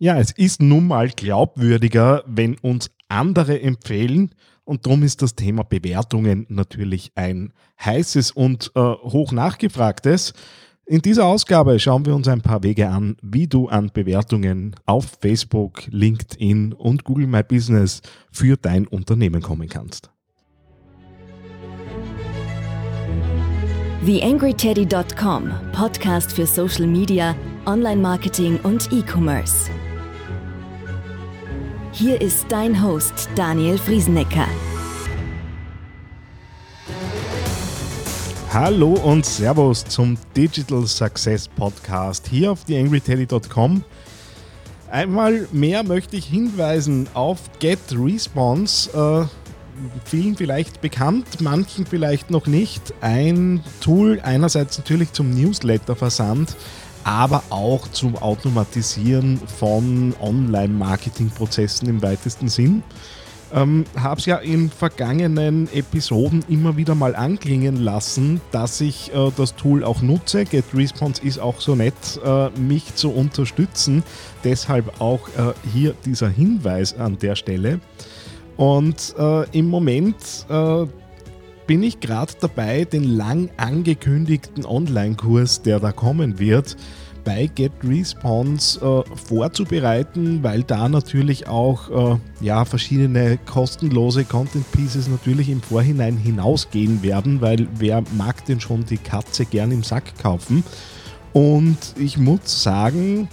Ja, es ist nun mal glaubwürdiger, wenn uns andere empfehlen. Und darum ist das Thema Bewertungen natürlich ein heißes und äh, hoch nachgefragtes. In dieser Ausgabe schauen wir uns ein paar Wege an, wie du an Bewertungen auf Facebook, LinkedIn und Google My Business für dein Unternehmen kommen kannst. TheAngryTeddy.com, Podcast für Social Media, Online-Marketing und E-Commerce. Hier ist dein Host Daniel Friesenecker. Hallo und Servus zum Digital Success Podcast hier auf theangryteddy.com. Einmal mehr möchte ich hinweisen auf GetResponse. Äh, vielen vielleicht bekannt, manchen vielleicht noch nicht. Ein Tool einerseits natürlich zum Newsletter-Versand, aber auch zum Automatisieren von Online-Marketing-Prozessen im weitesten Sinn. Ähm, habe es ja in vergangenen Episoden immer wieder mal anklingen lassen, dass ich äh, das Tool auch nutze. GetResponse ist auch so nett, äh, mich zu unterstützen. Deshalb auch äh, hier dieser Hinweis an der Stelle. Und äh, im Moment äh, bin ich gerade dabei, den lang angekündigten Online-Kurs, der da kommen wird, bei GetResponse äh, vorzubereiten, weil da natürlich auch äh, ja, verschiedene kostenlose Content Pieces natürlich im Vorhinein hinausgehen werden, weil wer mag denn schon die Katze gern im Sack kaufen? Und ich muss sagen,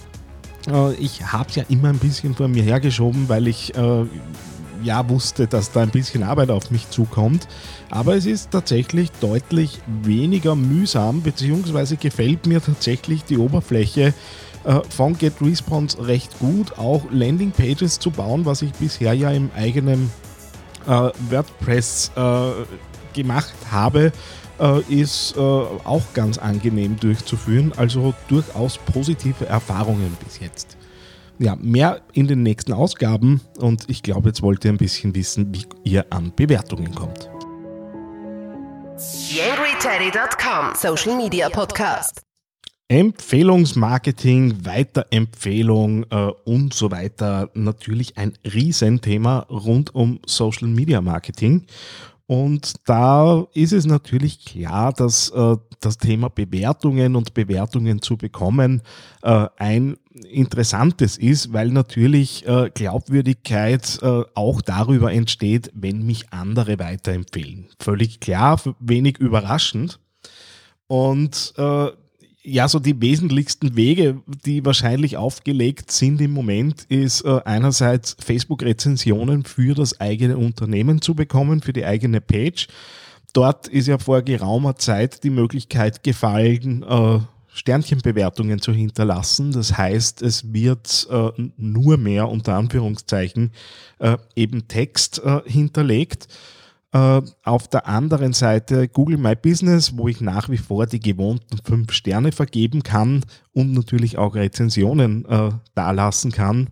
äh, ich habe es ja immer ein bisschen vor mir hergeschoben, weil ich äh, ja wusste, dass da ein bisschen Arbeit auf mich zukommt. Aber es ist tatsächlich deutlich weniger mühsam, beziehungsweise gefällt mir tatsächlich die Oberfläche äh, von GetResponse recht gut, auch Landingpages zu bauen, was ich bisher ja im eigenen äh, WordPress äh, gemacht habe, äh, ist äh, auch ganz angenehm durchzuführen. Also durchaus positive Erfahrungen bis jetzt ja, mehr in den nächsten Ausgaben und ich glaube, jetzt wollt ihr ein bisschen wissen, wie ihr an Bewertungen kommt. YangryTeddy.com Social Media Podcast. Empfehlungsmarketing, Weiterempfehlung äh, und so weiter. Natürlich ein Riesenthema rund um Social Media Marketing. Und da ist es natürlich klar, dass äh, das Thema Bewertungen und Bewertungen zu bekommen äh, ein interessantes ist, weil natürlich äh, Glaubwürdigkeit äh, auch darüber entsteht, wenn mich andere weiterempfehlen. Völlig klar, wenig überraschend. Und äh, ja, so die wesentlichsten Wege, die wahrscheinlich aufgelegt sind im Moment, ist einerseits Facebook-Rezensionen für das eigene Unternehmen zu bekommen, für die eigene Page. Dort ist ja vor geraumer Zeit die Möglichkeit gefallen, äh, Sternchenbewertungen zu hinterlassen. Das heißt, es wird äh, nur mehr unter Anführungszeichen äh, eben Text äh, hinterlegt. Äh, auf der anderen Seite Google My Business, wo ich nach wie vor die gewohnten fünf Sterne vergeben kann und natürlich auch Rezensionen äh, dalassen kann.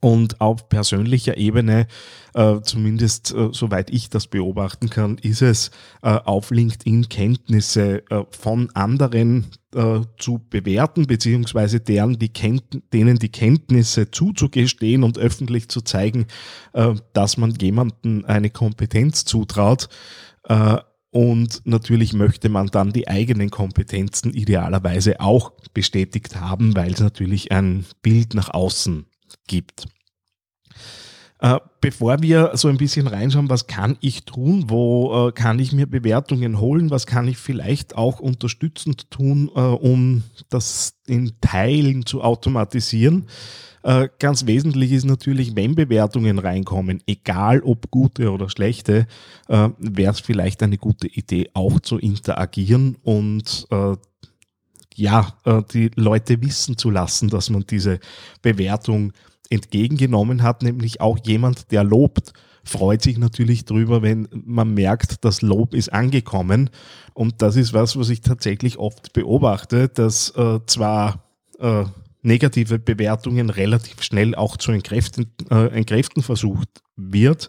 Und auf persönlicher Ebene, äh, zumindest äh, soweit ich das beobachten kann, ist es äh, auf LinkedIn Kenntnisse äh, von anderen äh, zu bewerten, beziehungsweise deren die denen die Kenntnisse zuzugestehen und öffentlich zu zeigen, äh, dass man jemandem eine Kompetenz zutraut. Und natürlich möchte man dann die eigenen Kompetenzen idealerweise auch bestätigt haben, weil es natürlich ein Bild nach außen gibt. Äh, bevor wir so ein bisschen reinschauen, was kann ich tun, wo äh, kann ich mir Bewertungen holen, was kann ich vielleicht auch unterstützend tun, äh, um das in Teilen zu automatisieren. Ganz wesentlich ist natürlich, wenn Bewertungen reinkommen, egal ob gute oder schlechte, wäre es vielleicht eine gute Idee, auch zu interagieren und ja, die Leute wissen zu lassen, dass man diese Bewertung entgegengenommen hat, nämlich auch jemand, der lobt, freut sich natürlich drüber, wenn man merkt, das Lob ist angekommen. Und das ist was, was ich tatsächlich oft beobachte, dass äh, zwar äh, negative Bewertungen relativ schnell auch zu entkräften, äh, entkräften versucht wird.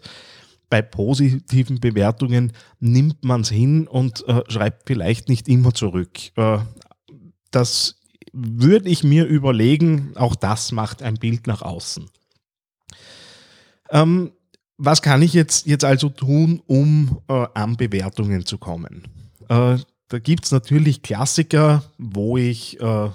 Bei positiven Bewertungen nimmt man es hin und äh, schreibt vielleicht nicht immer zurück. Äh, das würde ich mir überlegen, auch das macht ein Bild nach außen. Ähm, was kann ich jetzt, jetzt also tun, um äh, an Bewertungen zu kommen? Äh, da gibt es natürlich Klassiker, wo ich äh,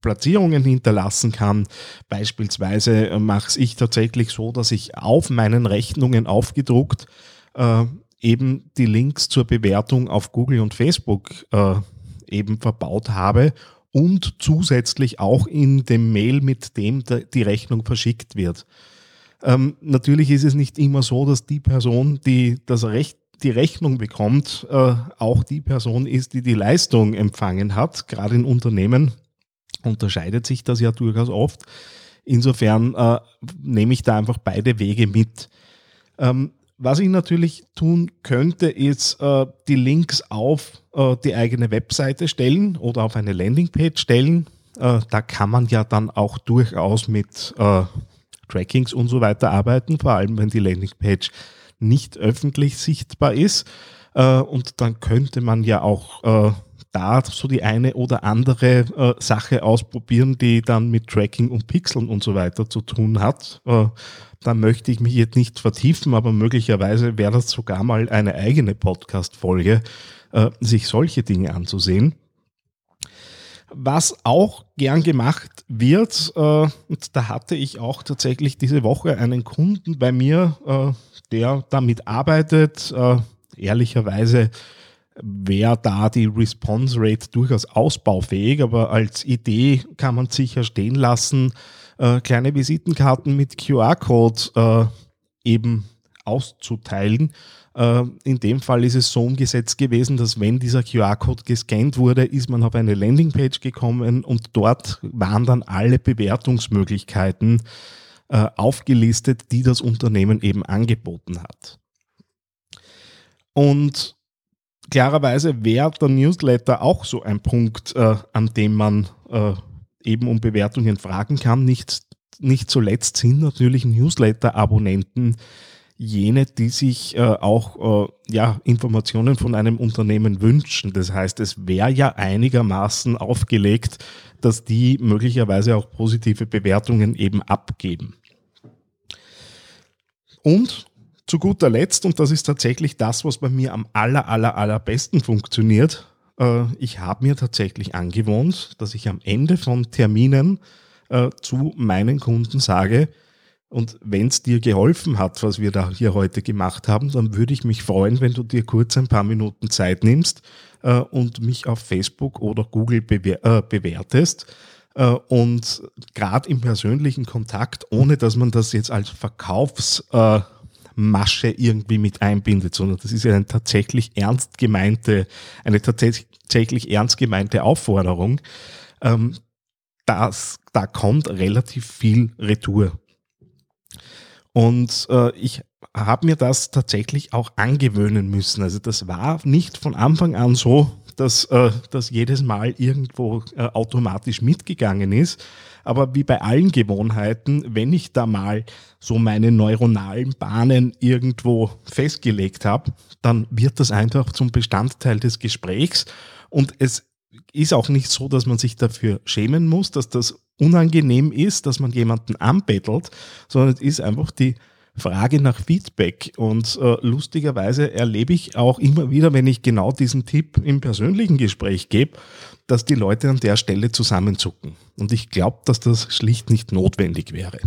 Platzierungen hinterlassen kann. Beispielsweise äh, mache es ich tatsächlich so, dass ich auf meinen Rechnungen aufgedruckt äh, eben die Links zur Bewertung auf Google und Facebook äh, eben verbaut habe und zusätzlich auch in dem Mail, mit dem die Rechnung verschickt wird. Ähm, natürlich ist es nicht immer so, dass die Person, die das Recht, die Rechnung bekommt, äh, auch die Person ist, die die Leistung empfangen hat. Gerade in Unternehmen unterscheidet sich das ja durchaus oft. Insofern äh, nehme ich da einfach beide Wege mit. Ähm, was ich natürlich tun könnte, ist äh, die Links auf äh, die eigene Webseite stellen oder auf eine Landingpage stellen. Äh, da kann man ja dann auch durchaus mit äh, Trackings und so weiter arbeiten, vor allem wenn die Landingpage nicht öffentlich sichtbar ist. Äh, und dann könnte man ja auch äh, da so die eine oder andere Sache ausprobieren, die dann mit Tracking und Pixeln und so weiter zu tun hat da möchte ich mich jetzt nicht vertiefen, aber möglicherweise wäre das sogar mal eine eigene Podcast-Folge, äh, sich solche Dinge anzusehen. Was auch gern gemacht wird, äh, und da hatte ich auch tatsächlich diese Woche einen Kunden bei mir, äh, der damit arbeitet, äh, ehrlicherweise wäre da die Response Rate durchaus ausbaufähig, aber als Idee kann man sicher stehen lassen, äh, kleine Visitenkarten mit QR-Code äh, eben auszuteilen. Äh, in dem Fall ist es so umgesetzt gewesen, dass wenn dieser QR-Code gescannt wurde, ist man auf eine Landingpage gekommen und dort waren dann alle Bewertungsmöglichkeiten äh, aufgelistet, die das Unternehmen eben angeboten hat. Und klarerweise wäre der Newsletter auch so ein Punkt, äh, an dem man äh, eben um Bewertungen fragen kann. Nicht, nicht zuletzt sind natürlich Newsletter-Abonnenten jene, die sich äh, auch äh, ja, Informationen von einem Unternehmen wünschen. Das heißt, es wäre ja einigermaßen aufgelegt, dass die möglicherweise auch positive Bewertungen eben abgeben. Und zu guter Letzt, und das ist tatsächlich das, was bei mir am aller, aller, allerbesten funktioniert, äh, ich habe mir tatsächlich angewohnt, dass ich am Ende von Terminen äh, zu meinen Kunden sage, und wenn es dir geholfen hat, was wir da hier heute gemacht haben, dann würde ich mich freuen, wenn du dir kurz ein paar Minuten Zeit nimmst äh, und mich auf Facebook oder Google bewer äh, bewertest. Äh, und gerade im persönlichen Kontakt, ohne dass man das jetzt als Verkaufsmasche äh, irgendwie mit einbindet, sondern das ist ja eine tatsächlich ernst gemeinte, eine tatsächlich ernst gemeinte Aufforderung. Ähm, das, da kommt relativ viel Retour. Und äh, ich habe mir das tatsächlich auch angewöhnen müssen. Also das war nicht von Anfang an so, dass äh, das jedes Mal irgendwo äh, automatisch mitgegangen ist. Aber wie bei allen Gewohnheiten, wenn ich da mal so meine neuronalen Bahnen irgendwo festgelegt habe, dann wird das einfach zum Bestandteil des Gesprächs. Und es ist auch nicht so, dass man sich dafür schämen muss, dass das unangenehm ist, dass man jemanden anbettelt, sondern es ist einfach die Frage nach Feedback. Und äh, lustigerweise erlebe ich auch immer wieder, wenn ich genau diesen Tipp im persönlichen Gespräch gebe, dass die Leute an der Stelle zusammenzucken. Und ich glaube, dass das schlicht nicht notwendig wäre.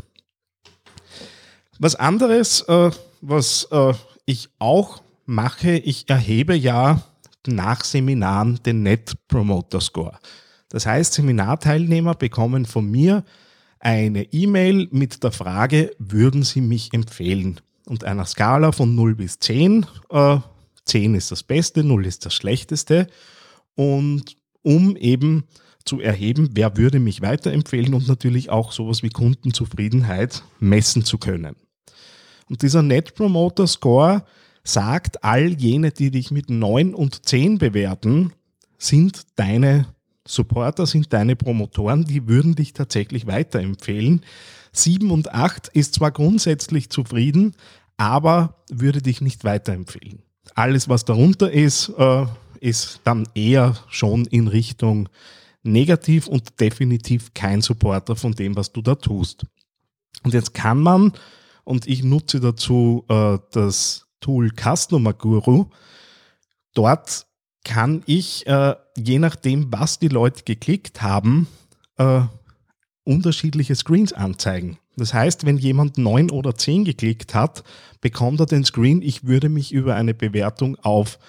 Was anderes, äh, was äh, ich auch mache, ich erhebe ja nach Seminaren den Net Promoter Score. Das heißt, Seminarteilnehmer bekommen von mir eine E-Mail mit der Frage, würden Sie mich empfehlen? Und einer Skala von 0 bis 10. Äh, 10 ist das Beste, 0 ist das Schlechteste. Und um eben zu erheben, wer würde mich weiterempfehlen und natürlich auch sowas wie Kundenzufriedenheit messen zu können. Und dieser Net Promoter Score sagt, all jene, die dich mit 9 und 10 bewerten, sind deine Supporter, sind deine Promotoren, die würden dich tatsächlich weiterempfehlen. 7 und 8 ist zwar grundsätzlich zufrieden, aber würde dich nicht weiterempfehlen. Alles, was darunter ist, äh, ist dann eher schon in Richtung negativ und definitiv kein Supporter von dem, was du da tust. Und jetzt kann man, und ich nutze dazu äh, das Tool Customer Guru, dort kann ich, äh, je nachdem, was die Leute geklickt haben, äh, unterschiedliche Screens anzeigen. Das heißt, wenn jemand neun oder zehn geklickt hat, bekommt er den Screen, ich würde mich über eine Bewertung auf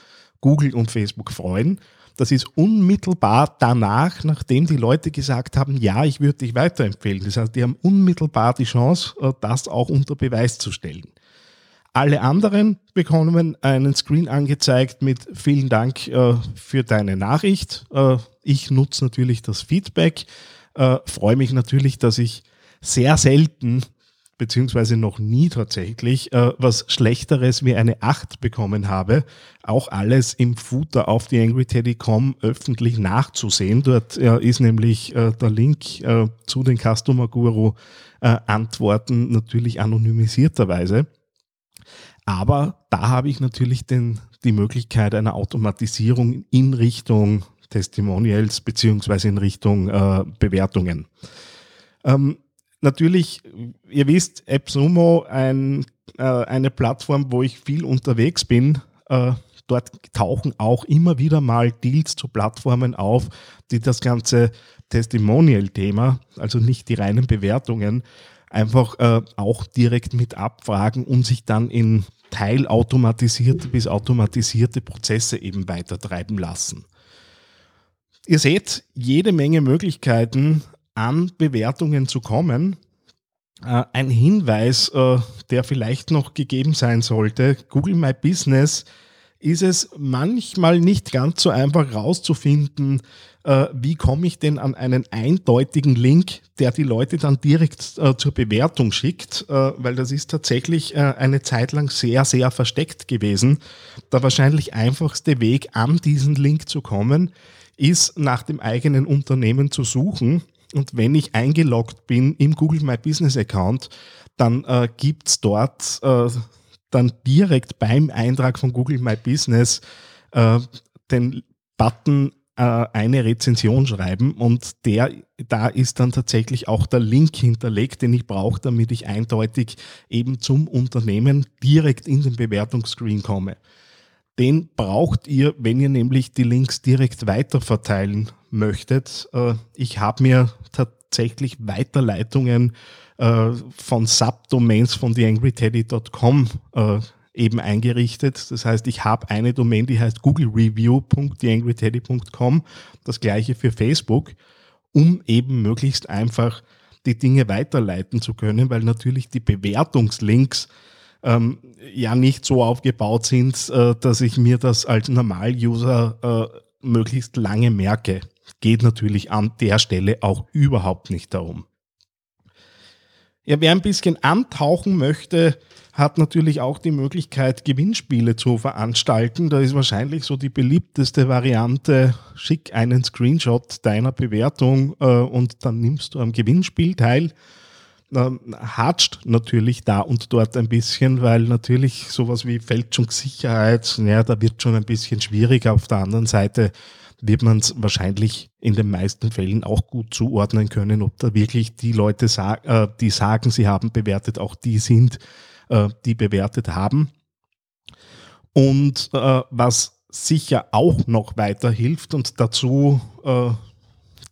Google und Facebook freuen. Das ist unmittelbar danach, nachdem die Leute gesagt haben, ja, ich würde dich weiterempfehlen. Das heißt, die haben unmittelbar die Chance, äh, das auch unter Beweis zu stellen. Alle anderen bekommen einen Screen angezeigt mit vielen Dank äh, für deine Nachricht. Äh, ich nutze natürlich das Feedback, äh, freue mich natürlich, dass ich sehr selten beziehungsweise noch nie tatsächlich äh, was Schlechteres wie eine 8 bekommen habe. Auch alles im Footer auf die AngryTeddy.com öffentlich nachzusehen. Dort äh, ist nämlich äh, der Link zu den Customer Guru Antworten natürlich anonymisierterweise. Aber da habe ich natürlich den, die Möglichkeit einer Automatisierung in Richtung Testimonials beziehungsweise in Richtung äh, Bewertungen. Ähm, natürlich, ihr wisst, AppSumo, ein, äh, eine Plattform, wo ich viel unterwegs bin. Äh, dort tauchen auch immer wieder mal Deals zu Plattformen auf, die das ganze Testimonial-Thema, also nicht die reinen Bewertungen, einfach äh, auch direkt mit abfragen und sich dann in teilautomatisierte bis automatisierte Prozesse eben weiter treiben lassen. Ihr seht jede Menge Möglichkeiten, an Bewertungen zu kommen. Äh, ein Hinweis, äh, der vielleicht noch gegeben sein sollte, Google My Business ist es manchmal nicht ganz so einfach rauszufinden, äh, wie komme ich denn an einen eindeutigen Link, der die Leute dann direkt zur Bewertung schickt, weil das ist tatsächlich eine Zeit lang sehr, sehr versteckt gewesen. Der wahrscheinlich einfachste Weg, an diesen Link zu kommen, ist nach dem eigenen Unternehmen zu suchen und wenn ich eingeloggt bin im Google My Business Account, dann äh, gibt es dort äh, dann direkt beim Eintrag von Google My Business äh, den Button äh, eine Rezension schreiben und der, da ist dann tatsächlich auch der Link hinterlegt, den ich brauche, damit ich eindeutig eben zum Unternehmen direkt in den Bewertungsscreen komme. Den braucht ihr, wenn ihr nämlich die Links direkt weiterverteilen möchtet. Äh, ich habe mir tatsächlich Weiterleitungen äh, von Subdomains von theangryteddy.com äh, eben eingerichtet. Das heißt, ich habe eine Domain, die heißt googlereview.theangryteddy.com, das gleiche für Facebook, um eben möglichst einfach die Dinge weiterleiten zu können, weil natürlich die Bewertungslinks ähm, ja nicht so aufgebaut sind, äh, dass ich mir das als Normal-User äh, möglichst lange merke. Geht natürlich an der Stelle auch überhaupt nicht darum. Ja, wer ein bisschen antauchen möchte, hat natürlich auch die Möglichkeit, Gewinnspiele zu veranstalten. Da ist wahrscheinlich so die beliebteste Variante, schick einen Screenshot deiner Bewertung äh, und dann nimmst du am Gewinnspiel teil ähm, hatscht natürlich da und dort ein bisschen, weil natürlich sowas wie Fälschungssicherheit, ja, da wird schon ein bisschen schwieriger. Auf der anderen Seite wird man es wahrscheinlich in den meisten Fällen auch gut zuordnen können, ob da wirklich die Leute, sag, äh, die sagen, sie haben bewertet, auch die sind, äh, die bewertet haben. Und äh, was sicher auch noch weiterhilft und dazu äh,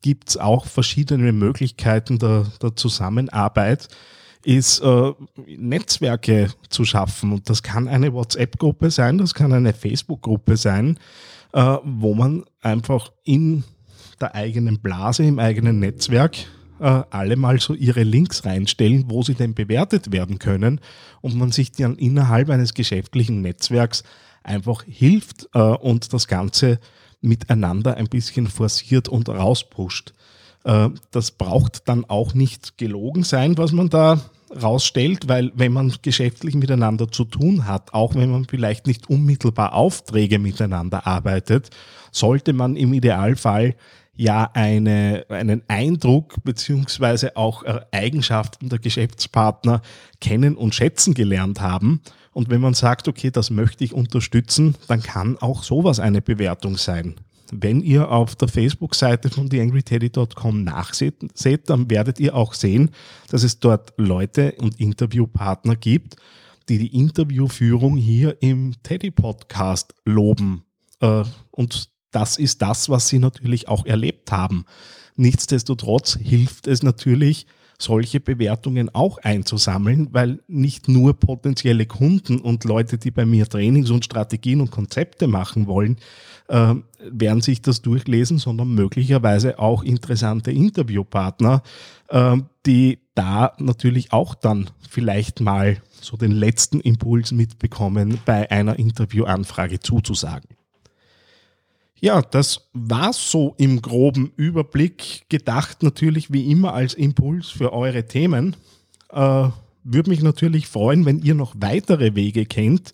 gibt es auch verschiedene Möglichkeiten der, der Zusammenarbeit, ist äh, Netzwerke zu schaffen. Und das kann eine WhatsApp-Gruppe sein, das kann eine Facebook-Gruppe sein, äh, wo man einfach in der eigenen Blase, im eigenen Netzwerk äh, alle mal so ihre Links reinstellen, wo sie denn bewertet werden können und man sich dann innerhalb eines geschäftlichen Netzwerks einfach hilft äh, und das Ganze miteinander ein bisschen forciert und rauspusht. Äh, das braucht dann auch nicht gelogen sein, was man da rausstellt, weil wenn man geschäftlich miteinander zu tun hat, auch wenn man vielleicht nicht unmittelbar Aufträge miteinander arbeitet, sollte man im Idealfall ja eine, einen Eindruck beziehungsweise auch Eigenschaften der Geschäftspartner kennen und schätzen gelernt haben und wenn man sagt, okay, das möchte ich unterstützen, dann kann auch sowas eine Bewertung sein. Wenn ihr auf der Facebook-Seite von theangryteddy.com nachseht, dann werdet ihr auch sehen, dass es dort Leute und Interviewpartner gibt, die die Interviewführung hier im Teddy-Podcast loben. Äh, und das ist das, was sie natürlich auch erlebt haben. Nichtsdestotrotz hilft es natürlich, solche Bewertungen auch einzusammeln, weil nicht nur potenzielle Kunden und Leute, die bei mir Trainings und Strategien und Konzepte machen wollen, äh, werden sich das durchlesen, sondern möglicherweise auch interessante Interviewpartner, äh, die da natürlich auch dann vielleicht mal so den letzten Impuls mitbekommen, bei einer Interviewanfrage zuzusagen. Ja, das war so im groben Überblick gedacht, natürlich wie immer als Impuls für eure Themen. Äh, Würde mich natürlich freuen, wenn ihr noch weitere Wege kennt,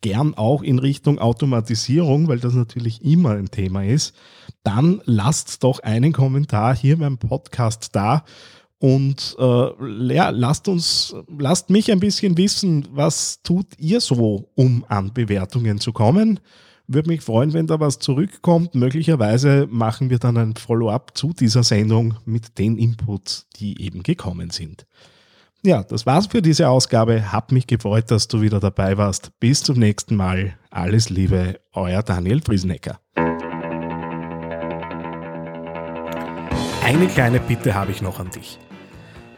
gern auch in Richtung Automatisierung, weil das natürlich immer ein Thema ist. Dann lasst doch einen Kommentar hier beim Podcast da und äh, ja, lasst uns, lasst mich ein bisschen wissen, was tut ihr so, um an Bewertungen zu kommen. Würde mich freuen, wenn da was zurückkommt. Möglicherweise machen wir dann ein Follow-up zu dieser Sendung mit den Inputs, die eben gekommen sind. Ja, das war's für diese Ausgabe. Hab mich gefreut, dass du wieder dabei warst. Bis zum nächsten Mal. Alles Liebe, euer Daniel Friesenecker. Eine kleine Bitte habe ich noch an dich.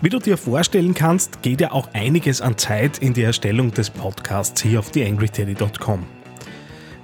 Wie du dir vorstellen kannst, geht ja auch einiges an Zeit in die Erstellung des Podcasts hier auf theangryteddy.com.